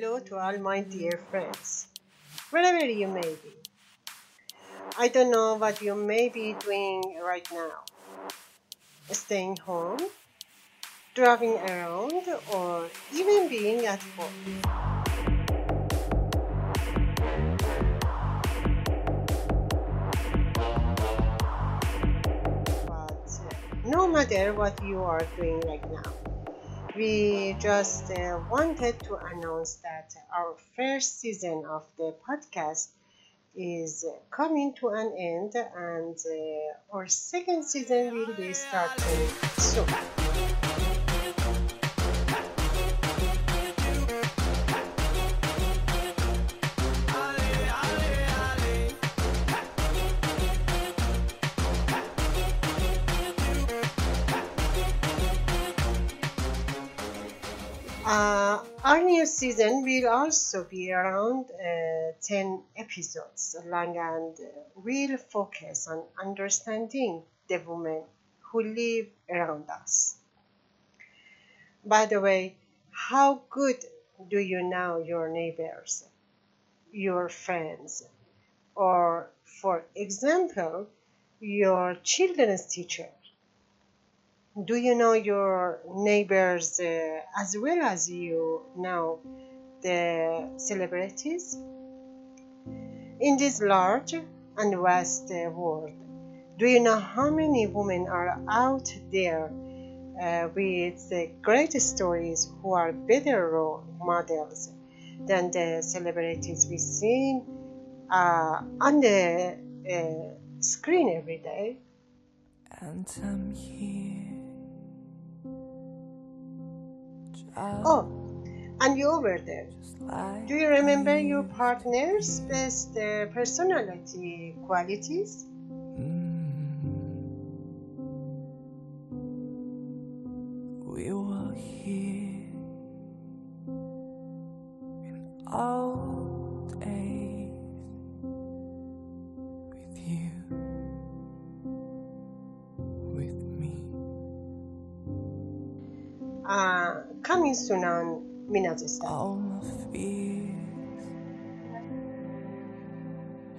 hello to all my dear friends, wherever you may be. I don't know what you may be doing right now. Staying home, driving around, or even being at home. Uh, no matter what you are doing right now, we just uh, wanted to announce that our first season of the podcast is coming to an end and uh, our second season will be starting soon. Uh, our new season will also be around uh, 10 episodes long and uh, will focus on understanding the women who live around us. By the way, how good do you know your neighbors, your friends, or, for example, your children's teacher? Do you know your neighbors uh, as well as you know the celebrities? In this large and vast uh, world, do you know how many women are out there uh, with great stories who are better role models than the celebrities we see uh, on the uh, screen every day? And I'm here. Oh, and you were there. Do you remember your partner's best uh, personality qualities? Uh, coming soon on Mina's fears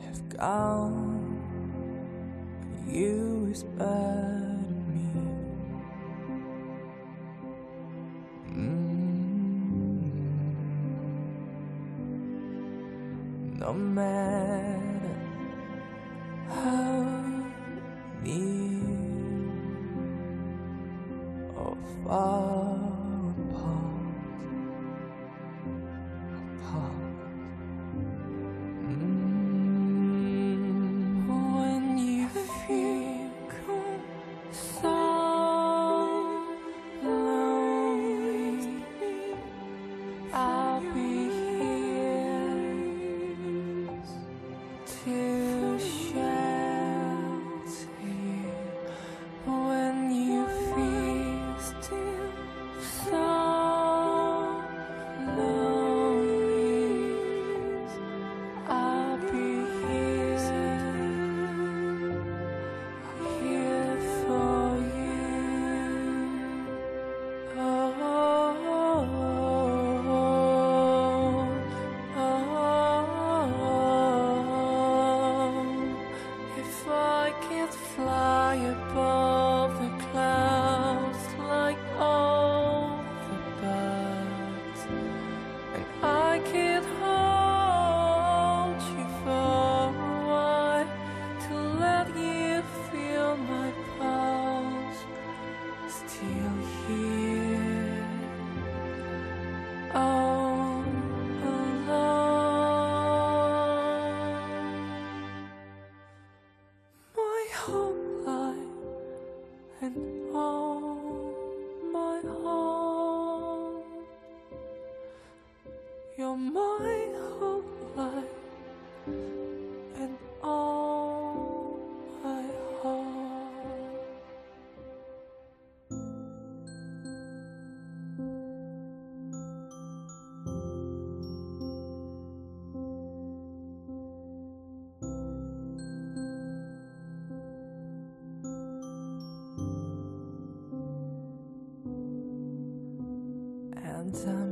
have gone. You to me. Mm. No matter how near or far I could fly above the clouds all my home you're my ensam